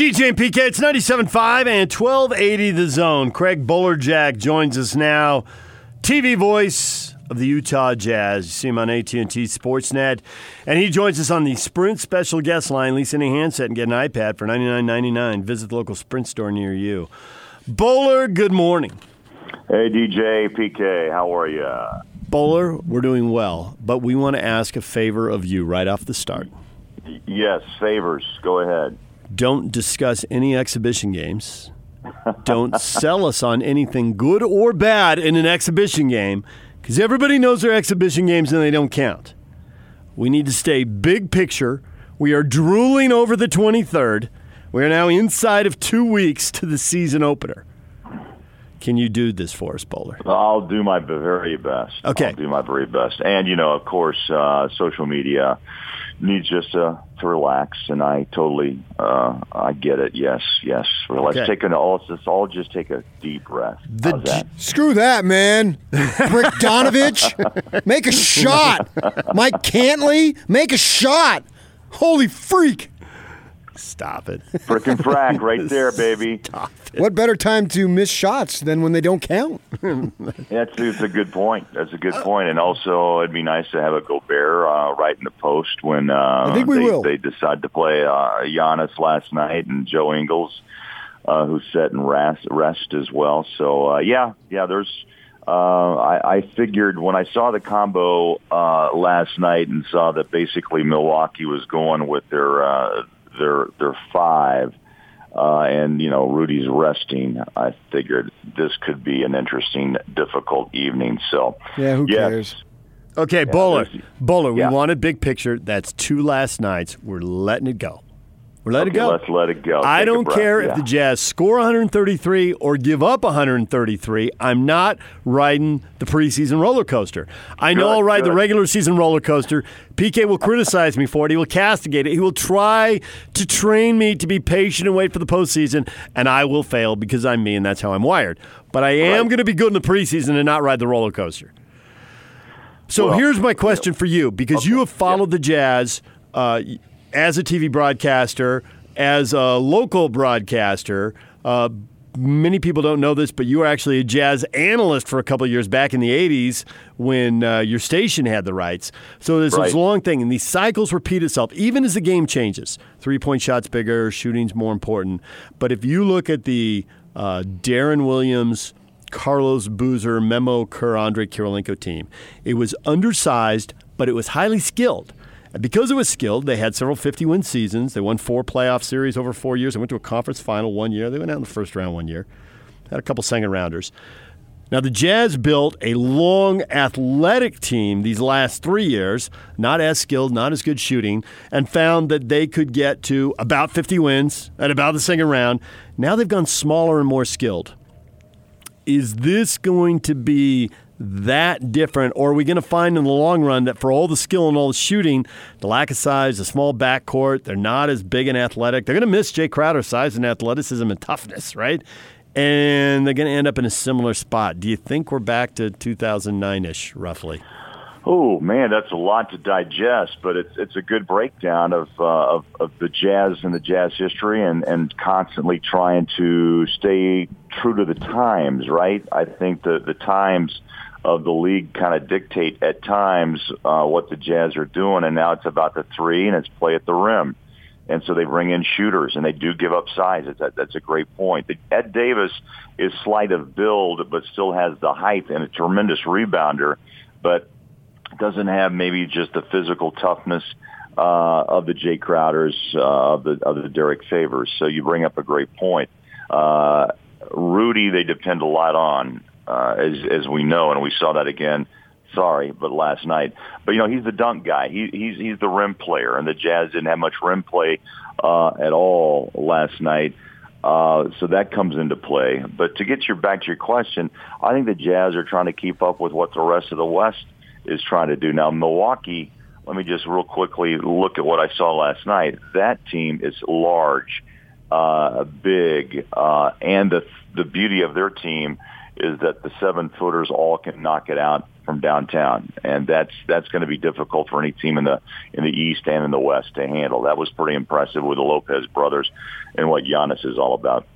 DJ and PK, it's 97.5 and 1280 The Zone. Craig Bolerjack joins us now, TV voice of the Utah Jazz. You see him on AT&T Sportsnet. And he joins us on the Sprint special guest line. Lease any handset and get an iPad for $99.99. Visit the local Sprint store near you. Bowler, good morning. Hey, DJ, PK, how are you? Bowler, we're doing well, but we want to ask a favor of you right off the start. Yes, favors. Go ahead. Don't discuss any exhibition games. Don't sell us on anything good or bad in an exhibition game because everybody knows they're exhibition games and they don't count. We need to stay big picture. We are drooling over the 23rd. We are now inside of two weeks to the season opener. Can you do this for us, Bowler? I'll do my very best. Okay. I'll do my very best. And, you know, of course, uh, social media needs just uh, to relax, and I totally, uh, I get it. Yes, yes. Well, let's Okay. take an all. Let's all just take a deep breath. The How's that? Screw that, man. Rick Donovich, make a shot. Mike Conley, make a shot. Holy freak. Stop it. Frickin' frack right there, baby. What better time to miss shots than when they don't count? That's it's a good point. That's a good point. And also, it'd be nice to have a Gobert uh, right in the post when uh, I think we they, will. they decide to play uh, Giannis last night and Joe Ingles, uh, who's set and rest, rest as well. So uh, yeah, yeah. There's. Uh, I, I figured when I saw the combo uh, last night and saw that basically Milwaukee was going with their uh, their their five. Uh, and you know Rudy's resting. I figured this could be an interesting, difficult evening. So Yeah, who yes. cares? Okay, Bowler. there's- Bowler, we yeah. wanted big picture. That's two last nights. We're letting it go. We're letting Okay, it go. let's let it go. I Take don't care yeah. if the Jazz score 133 or give up 133. I'm not riding the preseason roller coaster. I know Good, I'll ride the regular season roller coaster. PK will criticize me for it. He will castigate it. He will try to train me to be patient and wait for the postseason, and I will fail because I'm me and that's how I'm wired. But I am Right. going to be good in the preseason and not ride the roller coaster. So Well, here's my question for you because you have followed the Jazz uh, as a TV broadcaster, as a local broadcaster. Uh, many people don't know this, but you were actually a Jazz analyst for a couple of years back in the 80s when uh, your station had the rights. So there's this long thing, and these cycles repeat itself even as the game changes. Three point shots bigger, shooting's more important. But if you look at the uh, Deron Williams, Carlos Boozer, Memo Okur, Andre Kirilenko team. It was undersized, but it was highly skilled. Because it was skilled, they had several 50 win seasons. They won four playoff series over four years. They went to a conference final one year. They went out in the first round one year. Had a couple second rounders. Now, the Jazz built a long, athletic team these last three years, not as skilled, not as good shooting, and found that they could get to about 50 wins at about the second round. Now they've gone smaller and more skilled is this going to be that different, or are we going to find in the long run that for all the skill and all the shooting, the lack of size, the small backcourt, they're not as big and athletic. They're going to miss Jae Crowder's size and athleticism and toughness, right? And they're going to end up in a similar spot. Do you think we're back to 2009 ish, roughly? Oh man, that's a lot to digest, but it's it's a good breakdown of uh, of, of the jazz and the jazz history, and and constantly trying to stay true to the times. Right? I think the the times of the league kind of dictate at times uh, what the Jazz are doing, and now it's about the three and it's play at the rim. And so they bring in shooters, and they do give up size. It's, that, that's a great point. The- Ed Davis is slight of build, but still has the height and a tremendous rebounder, but doesn't have maybe just the physical toughness uh, of the Jae Crowders, uh, of the of the Derrick Favors. So you bring up a great point. Uh, Rudy, they depend a lot on, uh, as as we know, and we saw that again. Sorry, but last night. But you know, he's the dunk guy. He, he's he's the rim player, and the Jazz didn't have much rim play uh, at all last night. Uh, so that comes into play. But to get your back to your question, I think the Jazz are trying to keep up with what the rest of the West is trying to do. Now, Milwaukee, let me just real quickly look at what I saw last night. That team is large, uh, big, uh, and the the beauty of their team is that the seven footers all can knock it out from downtown, and that's that's going to be difficult for any team in the in the East and in the West to handle. That was pretty impressive with the Lopez brothers and what Giannis is all about.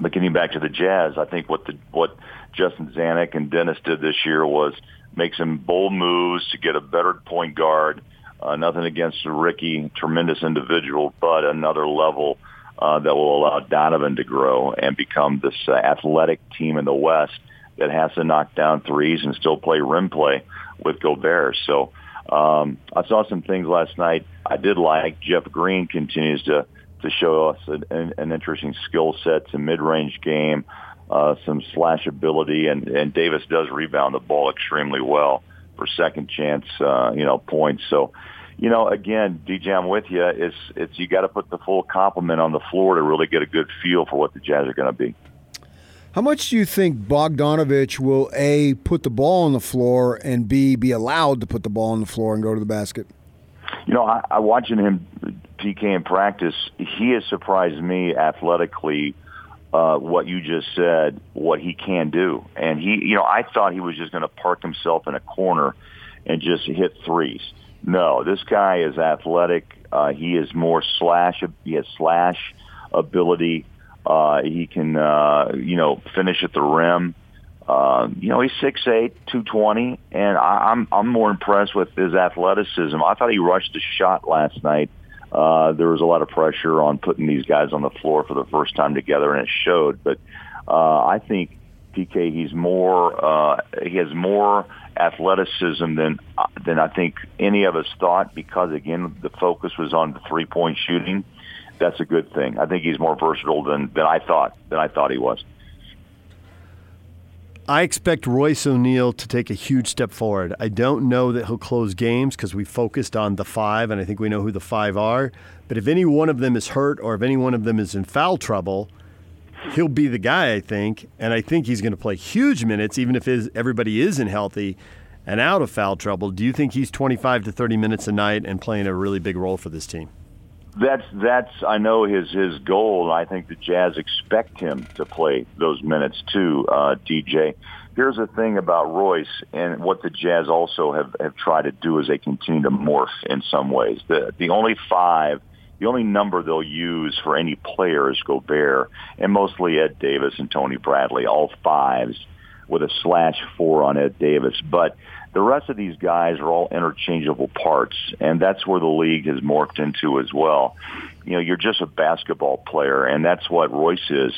But getting back to the Jazz, I think what the what Justin Zanik and Dennis did this year was make some bold moves to get a better point guard. Uh, nothing against Ricky, tremendous individual, but another level uh, that will allow Donovan to grow and become this uh, athletic team in the West that has to knock down threes and still play rim play with Gobert. So um, I saw some things last night. I did like Jeff Green continues to to show us an, an interesting skill set, some mid-range game, uh, some slash ability, and, and Davis does rebound the ball extremely well for second chance, uh, you know, points. So, you know, again, DJ, I'm with you. It's it's you got to put the full complement on the floor to really get a good feel for what the Jazz are going to be. How much do you think Bogdanovich will a put the ball on the floor and b be allowed to put the ball on the floor and go to the basket? You know, I, I watching him PK in practice. He has surprised me athletically. Uh, what you just said, what he can do, and he, you know, I thought he was just going to park himself in a corner and just hit threes. No, this guy is athletic. Uh, he is more slash. He has slash ability. Uh, he can, uh, you know, finish at the rim. Uh, you know, he's six eight, two twenty, and I, I'm I'm more impressed with his athleticism. I thought he rushed the shot last night. Uh, there was a lot of pressure on putting these guys on the floor for the first time together, and it showed. But uh, I think PK, he's more, uh, he has more athleticism than than I think any of us thought. Because again, the focus was on the three point shooting that's a good thing. I think he's more versatile than, than I thought than I thought he was. I expect Royce O'Neale to take a huge step forward. I don't know that he'll close games because we focused on the five, and I think we know who the five are. But if any one of them is hurt or if any one of them is in foul trouble, he'll be the guy, I think. And I think he's going to play huge minutes, even if his, everybody isn't healthy and out of foul trouble. Do you think he's 25 to 30 minutes a night and playing a really big role for this team? That's that's I know his his goal. I think the Jazz expect him to play those minutes too, uh, DJ. Here's the thing about Royce and what the Jazz also have have tried to do is they continue to morph in some ways. The the only five, the only number they'll use for any player is Gobert and mostly Ed Davis and Tony Bradley, all fives with a slash four on Ed Davis, but the rest of these guys are all interchangeable parts, and that's where the league has morphed into as well. You know, you're just a basketball player, and that's what Royce is.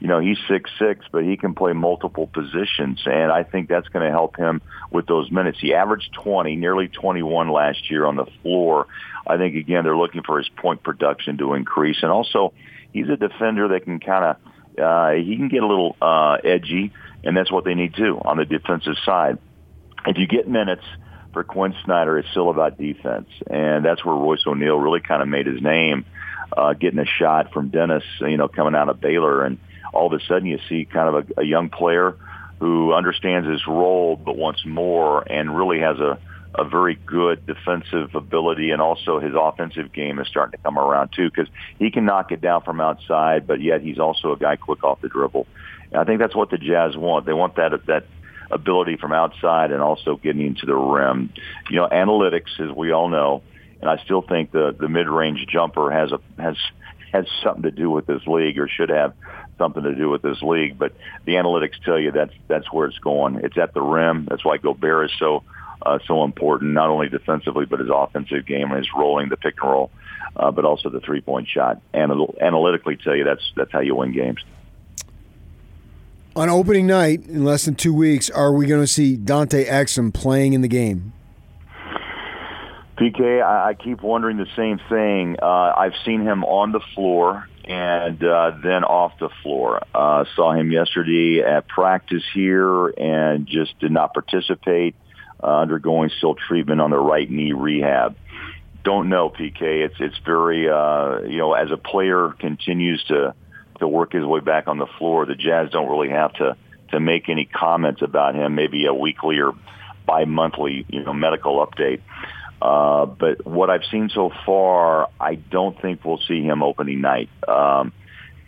You know, he's six six, but he can play multiple positions, and I think that's going to help him with those minutes. He averaged 20, nearly 21 last year on the floor. I think again they're looking for his point production to increase, and also he's a defender that can kind of uh, he can get a little uh, edgy, and that's what they need too on the defensive side if you get minutes for Quin Snyder, it's still about defense, and that's where Royce O'Neale really kind of made his name, uh, getting a shot from Dennis, you know, coming out of Baylor, and all of a sudden you see kind of a, a young player who understands his role but wants more, and really has a a very good defensive ability, and also his offensive game is starting to come around too, because he can knock it down from outside, but yet he's also a guy quick off the dribble. And I think that's what the Jazz want. They want that that ability from outside and also getting into the rim. You know, analytics, as we all know, and I still think the the mid range jumper has a has has something to do with this league or should have something to do with this league. But the analytics tell you that's that's where it's going. It's at the rim. That's why Gobert is so uh, so important, not only defensively but his offensive game and his rolling the pick and roll, uh, but also the three point shot. And Anal- analytically tell you that's that's how you win games on opening night in less than two weeks, are we going to see Dante Exum playing in the game? PK, I, I keep wondering the same thing. Uh, I've seen him on the floor and uh, then off the floor. Uh, saw him yesterday at practice here and just did not participate, uh, undergoing still treatment on the right knee rehab. Don't know, PK. It's it's very uh, you know as a player continues to to work his way back on the floor. The Jazz don't really have to to make any comments about him. Maybe a weekly or bi-monthly, you know, medical update. Uh, but what I've seen so far, I don't think we'll see him opening night. Um,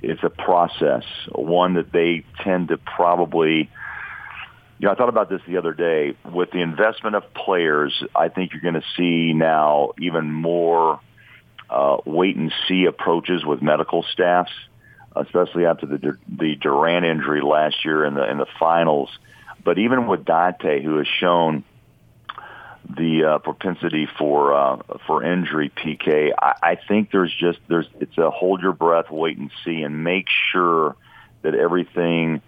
it's a process, one that they tend to probably you know, I thought about this the other day. With the investment of players, I think you're going to see now even more uh, wait and see approaches with medical staffs, especially after the the Durant injury last year in the in the finals. But even with Dante, who has shown the uh, propensity for uh, for injury, PK, I, I think there's just there's it's a hold your breath, wait and see, and make sure that everything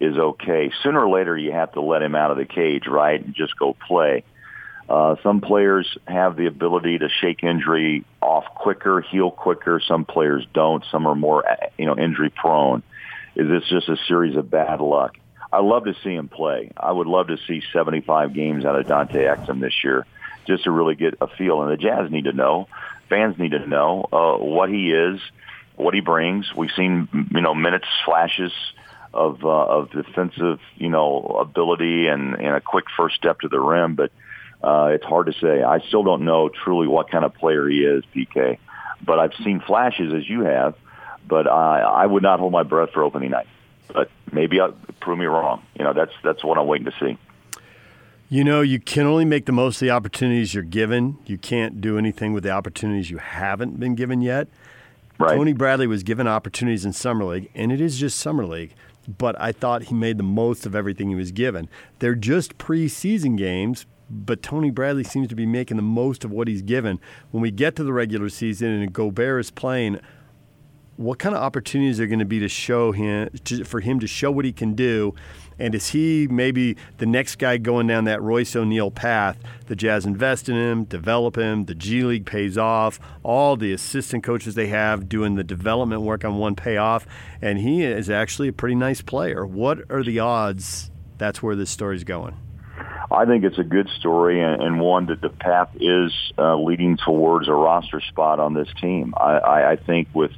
is okay. Sooner or later, you have to let him out of the cage, right, and just go play. Uh, some players have the ability to shake injury off quicker, heal quicker. Some players don't. Some are more, you know, injury prone. Is this just a series of bad luck? I love to see him play. I would love to see 75 games out of Dante Exum this year, just to really get a feel. And the Jazz need to know, fans need to know uh, what he is, what he brings. We've seen, you know, minutes flashes of uh, of defensive, you know, ability and, and a quick first step to the rim, but uh, it's hard to say. I still don't know truly what kind of player he is, PK. But I've seen flashes as you have, but I, I would not hold my breath for opening night but maybe I'll prove me wrong. You know, that's that's what I'm waiting to see. You know, you can only make the most of the opportunities you're given. You can't do anything with the opportunities you haven't been given yet. Right. Tony Bradley was given opportunities in summer league, and it is just summer league. But I thought he made the most of everything he was given. They're just preseason games, but Tony Bradley seems to be making the most of what he's given. When we get to the regular season and Gobert is playing, what kind of opportunities are going to be to show him to, for him to show what he can do? And is he maybe the next guy going down that Royce O'Neale path? The Jazz invest in him, develop him. The G League pays off. All the assistant coaches they have doing the development work on one payoff, and he is actually a pretty nice player. What are the odds that's where this story's going? I think it's a good story and, and one that the path is uh, leading towards a roster spot on this team. I, I, I think with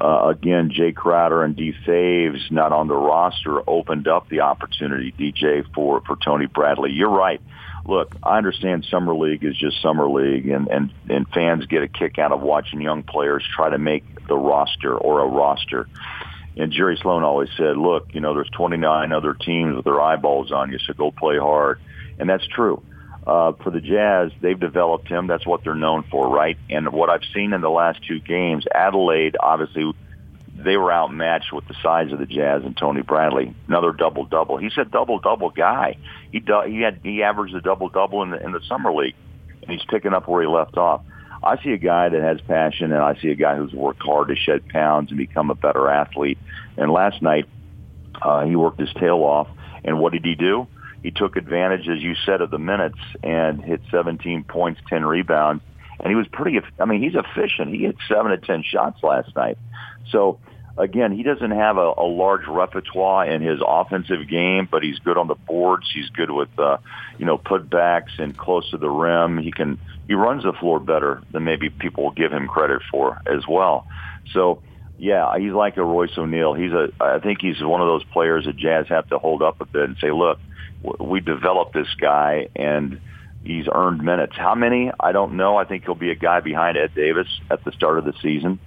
uh, again, Jae Crowder and D. Faves not on the roster opened up the opportunity, DJ, for, for Tony Bradley. You're right. Look, I understand summer league is just summer league, and, and, and fans get a kick out of watching young players try to make the roster or a roster. And Jerry Sloan always said, look, you know, there's 29 other teams with their eyeballs on you, so go play hard. And that's true uh, for the Jazz, they've developed him. That's what they're known for, right? And what I've seen in the last two games, Adelaide, obviously, they were outmatched with the size of the Jazz and Tony Bradley. Another double double. He's a double double guy. He do, he had he averaged a double double in the in the summer league, and he's picking up where he left off. I see a guy that has passion, and I see a guy who's worked hard to shed pounds and become a better athlete. And last night, uh, he worked his tail off. And what did he do? He took advantage, as you said, of the minutes and hit 17 points, 10 rebounds. And he was pretty, I mean, he's efficient. He hit seven to 10 shots last night. So, again, he doesn't have a, a large repertoire in his offensive game, but he's good on the boards. He's good with, uh, you know, putbacks and close to the rim. He can, he runs the floor better than maybe people will give him credit for as well. So, yeah, he's like a Royce O'Neale. He's a, I think he's one of those players that Jazz have to hold up a bit and say, look, we developed this guy and he's earned minutes. How many? I don't know. I think he'll be a guy behind Ed Davis at the start of the season,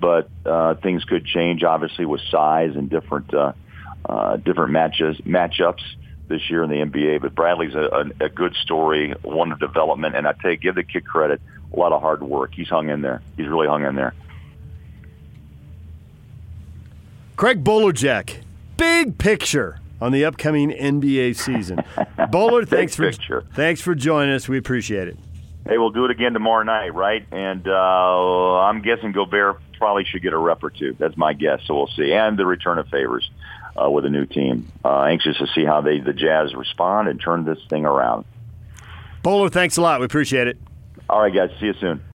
but uh, things could change obviously with size and different uh, uh, different matches matchups this year in the NBA. But Bradley's a, a, a good story, one of development, and I tell you, give the kid credit. A lot of hard work. He's hung in there. He's really hung in there. Craig Bolerjack, big picture on the upcoming NBA season. Bowler, thanks for picture. thanks for joining us. We appreciate it. Hey, we'll do it again tomorrow night, right? And uh, I'm guessing Gobert probably should get a rep or two. That's my guess. So we'll see. And the return of favors uh, with a new team. Uh, anxious to see how they the Jazz respond and turn this thing around. Bowler, thanks a lot. We appreciate it. All right, guys. See you soon.